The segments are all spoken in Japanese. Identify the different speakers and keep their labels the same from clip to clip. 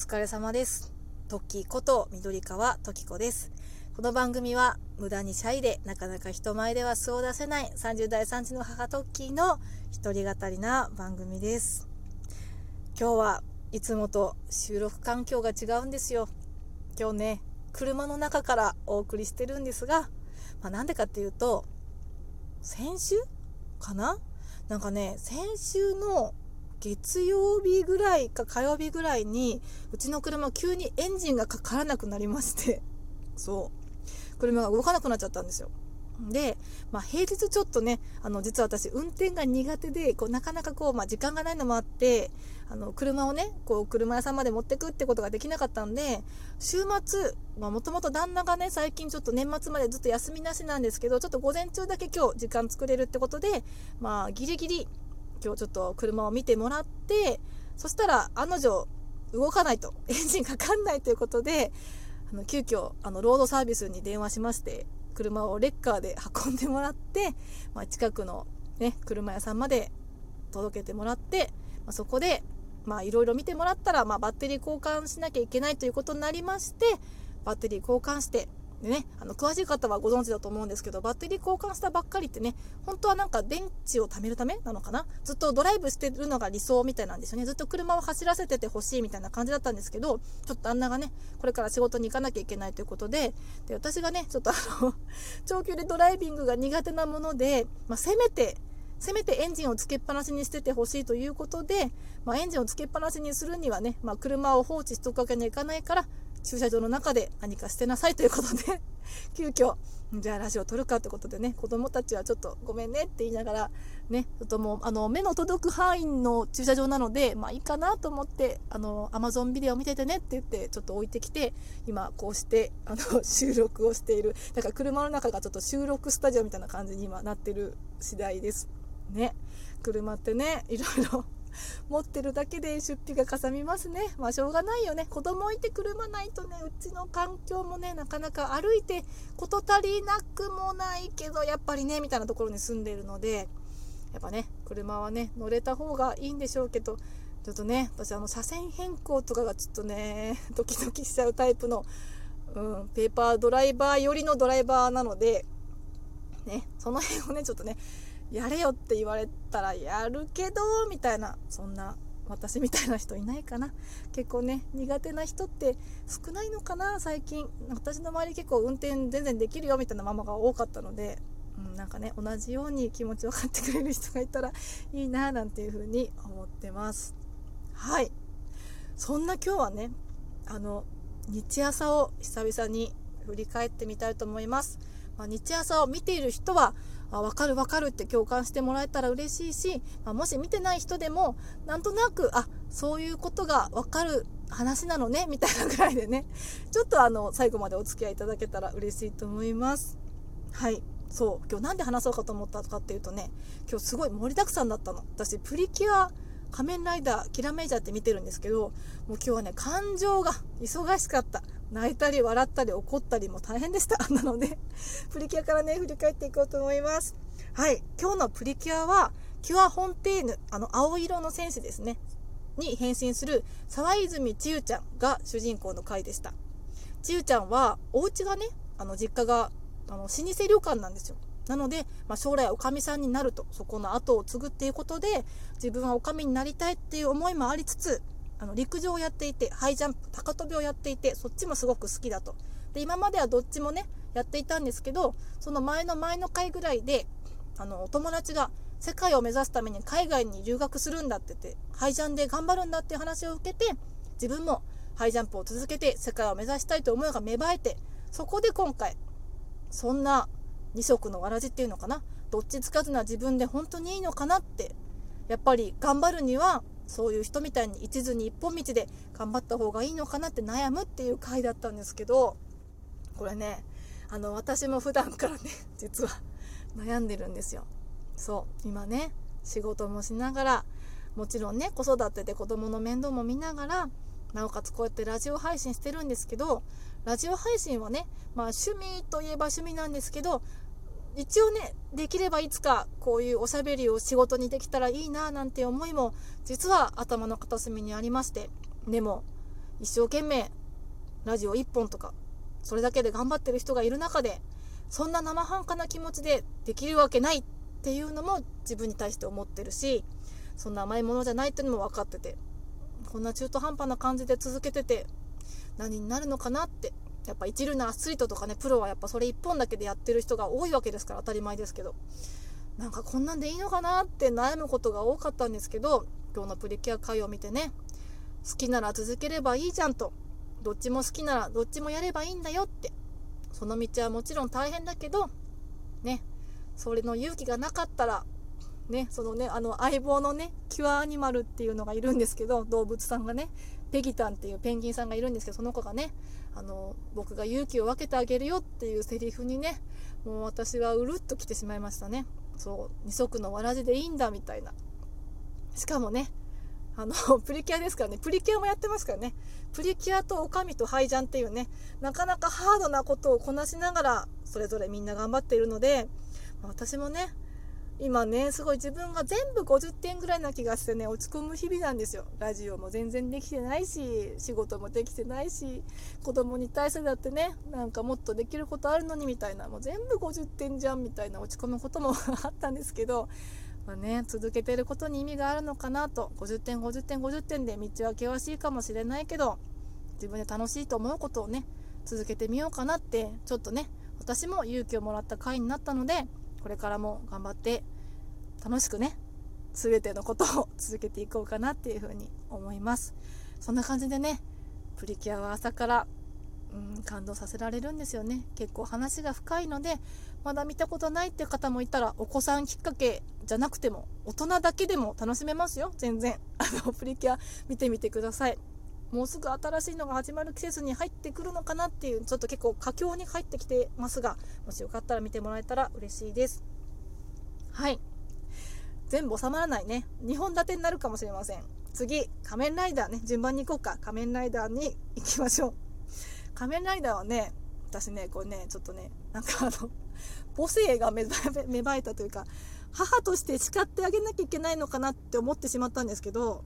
Speaker 1: 疲れ様です。トッキーこと緑川トキコです。この番組は無駄にシャイでなかなか人前では素を出せない30代3児の母トッキーの一人語りな番組です。今日はいつもと収録環境が違うんですよ。今日ね、車の中からお送りしてるんですが、まあ、なんでかっていうと、先週かな？なんかね、先週の月曜日ぐらいか火曜日ぐらいにうちの車急にエンジンがかからなくなりまして。そう。車が動かなくなっちゃったんですよ。で、まあ、平日ちょっとねあの実は私運転が苦手でこうなかなかこう、まあ、時間がないのもあってあの車をねこう車屋さんまで持ってくってことができなかったんで週末もともと旦那がね最近ちょっと年末までずっと休みなしなんですけどちょっと午前中だけ今日時間作れるってことでまあギリギリ今日ちょっと車を見てもらってそしたら案の定動かないと。エンジンかかんないということであの急遽あのロードサービスに電話しまして車をレッカーで運んでもらって、まあ、近くの、ね、車屋さんまで届けてもらって、まあ、そこでいろいろ見てもらったら、まあ、バッテリー交換しなきゃいけないということになりましてバッテリー交換してでね、あの詳しい方はご存知だと思うんですけどバッテリー交換したばっかりってね本当はなんか電池を貯めるためなのかな？ずっとドライブしてるのが理想みたいなんですよね。ずっと車を走らせててほしいみたいな感じだったんですけどちょっと旦那がねこれから仕事に行かなきゃいけないということでで私がねちょっとあの 長距離ドライビングが苦手なもので、まあ、せめてせめてエンジンをつけっぱなしにしててほしいということで、まあ、エンジンをつけっぱなしにするにはね、まあ、車を放置しとくわけにはいかないから駐車場の中で何かしてなさいということで 急遽じゃあラジオ撮るかってことでね子供たちはちょっとごめんねって言いながらねちょっともうあの目の届く範囲の駐車場なのでまあいいかなと思ってあの Amazon ビデオ見ててねって言ってちょっと置いてきて今こうしてあの 収録をしている。だから車の中がちょっと収録スタジオみたいな感じに今なってる次第です。ね。車ってねいろいろ持ってるだけで出費がかさみますね。まあしょうがないよね。子供いて車ないとね、うちの環境もね、なかなか歩いて事足りなくもないけど、やっぱりね、みたいなところに住んでるので、やっぱね、車はね、乗れた方がいいんでしょうけど、ちょっとね、私あの車線変更とかがちょっとね、ドキドキしちゃうタイプの、うん、ペーパードライバー寄りのドライバーなので、ね、その辺をね、ちょっとね、やれよって言われたらやるけどみたいなそんな私みたいな人いないかな。結構ね苦手な人って少ないのかな最近。私の周り結構運転全然できるよみたいなママが多かったので、うん、なんかね同じように気持ち分かってくれる人がいたらいいななんていう風に思ってます。はい。そんな今日はねあの日朝を久々に振り返ってみたいと思います、まあ、日朝を見ている人はあ分かる分かるって共感してもらえたら嬉しいし、まあ、もし見てない人でもなんとなくあそういうことが分かる話なのねみたいなぐらいでねちょっとあの最後までお付き合いいただけたら嬉しいと思います。はい。そう。今日何で話そうかと思ったかっていうとね今日すごい盛りだくさんだったの。私プリキュア仮面ライダーキラメイジャーって見てるんですけどもう今日はね感情が忙しかった。泣いたり笑ったり怒ったりも大変でした。なのでプリキュアからね振り返っていこうと思います。はい。今日のプリキュアはキュアフォンテーヌあの青色の戦士ですね。に変身する沢泉千代ちゃんが主人公の回でした。千代ちゃんはお家がねあの実家があの老舗旅館なんですよ。なので、まあ、将来おかみさんになるとそこの後を継ぐっていうことで自分はおかみになりたいっていう思いもありつつあの陸上をやっていてハイジャンプ高跳びをやっていてそっちもすごく好きだと。で今まではどっちもねやっていたんですけどその前の前の回ぐらいであのお友達が世界を目指すために海外に留学するんだって言ってハイジャンで頑張るんだっていう話を受けて自分もハイジャンプを続けて世界を目指したいという思いが芽生えてそこで今回そんな二足のわらじっていうのかな？どっちつかずな自分で本当にいいのかなって。やっぱり頑張るにはそういう人みたいに一途に一本道で頑張った方がいいのかなって悩むっていう回だったんですけどこれねあの私も普段からね 実は悩んでるんですよ。そう今ね仕事もしながらもちろんね子育てで子供の面倒も見ながらなおかつこうやってラジオ配信してるんですけどラジオ配信はねまあ趣味といえば趣味なんですけど一応ねできればいつかこういうおしゃべりを仕事にできたらいいななんて思いも実は頭の片隅にありましてでも一生懸命ラジオ1本とかそれだけで頑張ってる人がいる中でそんな生半可な気持ちでできるわけないっていうのも自分に対して思ってるしそんな甘いものじゃないっていうのも分かっててこんな中途半端な感じで続けてて何になるのかなってやっぱ一流のアスリートとかねプロはやっぱそれ1本だけでやってる人が多いわけですから当たり前ですけど。なんかこんなんでいいのかなって悩むことが多かったんですけど今日のプリキュア会を見てね好きなら続ければいいじゃんと。どっちも好きならどっちもやればいいんだよって。その道はもちろん大変だけどねそれの勇気がなかったらねそのねあの相棒のねキュアアニマルっていうのがいるんですけど動物さんがね。ペギタンっていうペンギンさんがいるんですけどその子がねあの僕が勇気を分けてあげるよっていうセリフにねもう私はうるっと来てしまいましたね。そう二足のわらじでいいんだみたいな。しかもねあの プリキュアですからね。プリキュアもやってますからね。プリキュアとオカミとハイジャンっていうねなかなかハードなことをこなしながらそれぞれみんな頑張っているので私もね今ねすごい自分が全部50点ぐらいな気がしてね落ち込む日々なんですよ。ラジオも全然できてないし仕事もできてないし子供に対してだってねなんかもっとできることあるのにみたいなもう全部50点じゃんみたいな落ち込むことも あったんですけどまあね、続けてることに意味があるのかなと50点50点50点で道は険しいかもしれないけど自分で楽しいと思うことをね続けてみようかなってちょっとね私も勇気をもらった回になったのでこれからも頑張って楽しくね全てのことを続けていこうかなっていうふうに思います。そんな感じでねプリキュアは朝からうん感動させられるんですよね。結構話が深いのでまだ見たことないっていう方もいたらお子さんきっかけじゃなくても大人だけでも楽しめますよ。全然。あのプリキュア見てみてください。もうすぐ新しいのが始まる季節に入ってくるのかなっていうちょっと結構佳境に入ってきてますがもしよかったら見てもらえたら嬉しいです。はい。全部収まらないね2本立てになるかもしれません。次仮面ライダーね。順番に行こうか。仮面ライダーに行きましょう。仮面ライダーはね私ねこれねちょっとねなんかあの 母性が芽生えたというか母として叱ってあげなきゃいけないのかなって思ってしまったんですけど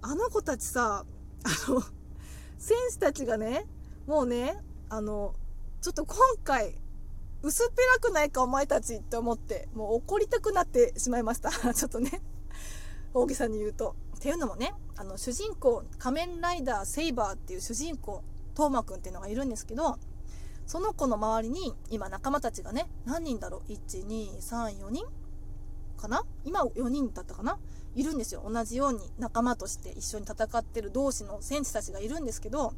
Speaker 1: あの子たちさあの選手たちがねもうねあのちょっと今回薄っぺらくないかお前たちって思ってもう怒りたくなってしまいました。ちょっとね大げさに言うと。っていうのもねあの主人公仮面ライダーセイバーっていう主人公トーマくんっていうのがいるんですけどその子の周りに今仲間たちがね何人だろう？1234人かな？今4人だったかな？いるんですよ。同じように仲間として一緒に戦ってる同士の戦士たちがいるんですけど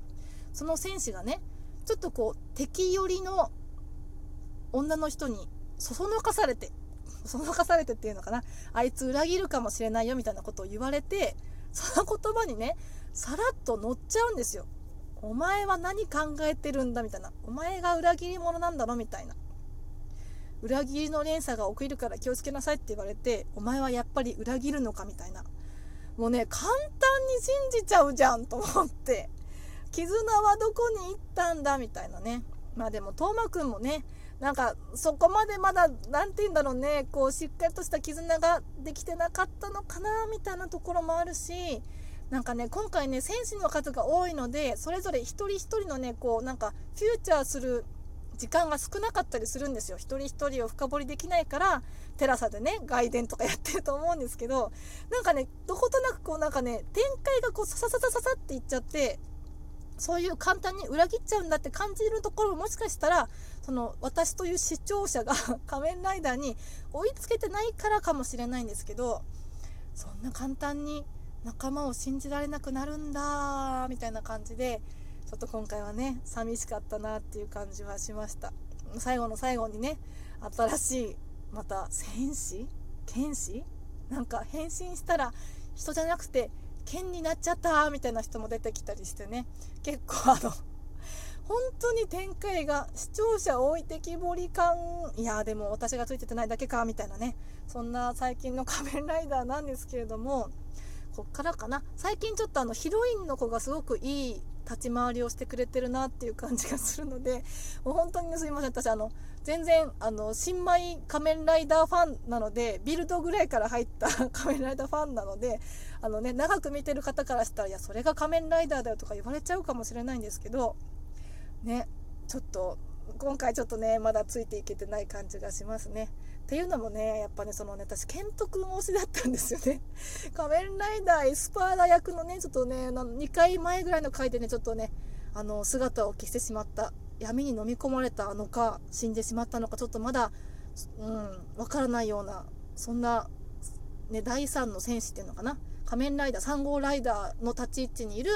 Speaker 1: その戦士がねちょっとこう敵寄りの女の人にそそのかされてそそのかされてっていうのかな？あいつ裏切るかもしれないよみたいなことを言われてその言葉にねさらっと乗っちゃうんですよ。お前は何考えてるんだみたいな。お前が裏切り者なんだろみたいな。裏切りの連鎖が起きるから気をつけなさいって言われてお前はやっぱり裏切るのかみたいな。もうね簡単に信じちゃうじゃんと思って絆はどこに行ったんだみたいなね。まあでも斗真くんもねなんかそこまでまだ何て言うんだろうねこうしっかりとした絆ができてなかったのかなみたいなところもあるしなんかね今回ね選手の数が多いのでそれぞれ一人一人のねこうなんかフューチャーする時間が少なかったりするんですよ。一人一人を深掘りできないからテラサでね外伝とかやってると思うんですけどなんかねどことなくこうなんかね展開がこうささささささっていっちゃってそういう簡単に裏切っちゃうんだって感じるところももしかしたらその私という視聴者が 仮面ライダーに追いつけてないからかもしれないんですけどそんな簡単に仲間を信じられなくなるんだみたいな感じでちょっと今回はね寂しかったなっていう感じはしました。最後の最後にね新しいまた戦士？剣士？なんか変身したら人じゃなくて剣になっちゃったみたいな人も出てきたりしてね。結構あの本当に展開が視聴者置いてきぼり感。いやでも私がついててないだけかみたいなね。そんな最近の仮面ライダーなんですけれどもこっからかな。最近ちょっとあのヒロインの子がすごくいい立ち回りをしてくれてるなっていう感じがするので もう本当に、ね、すいません私あの全然あの新米 仮面ライダーファンなのでビルドぐらいから入った仮面ライダーファンなのであの、ね、長く見てる方からしたらいやそれが仮面ライダーだよとか言われちゃうかもしれないんですけどねちょっと今回ちょっとねまだついていけてない感じがしますね。っていうのもねやっぱねそのね私ケント君推しだったんですよね。仮面ライダーエスパーダ役のねちょっとね2回前ぐらいの回でねちょっとねあの姿を消してしまった。闇に飲み込まれたのか死んでしまったのかちょっとまだうんわからないようなそんな、ね、第3の戦士っていうのかな。仮面ライダー3号ライダーの立ち位置にいる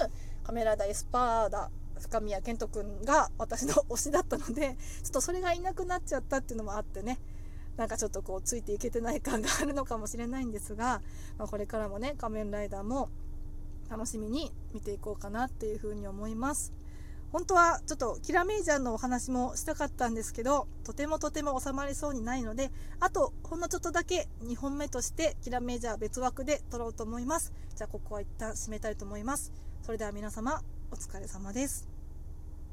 Speaker 1: 仮面ライダーエスパーダ深宮健人君が私の推しだったのでちょっとそれがいなくなっちゃったっていうのもあってね。なんかちょっとこうついていけてない感があるのかもしれないんですが、まあ、これからもね仮面ライダーも楽しみに見ていこうかなっていうふうに思います。本当はちょっとキラメイジャーのお話もしたかったんですけどとてもとても収まりそうにないのであとほんのちょっとだけ2本目としてキラメイジャー別枠で撮ろうと思います。じゃあここは一旦締めたいと思います。それでは皆様お疲れ様です。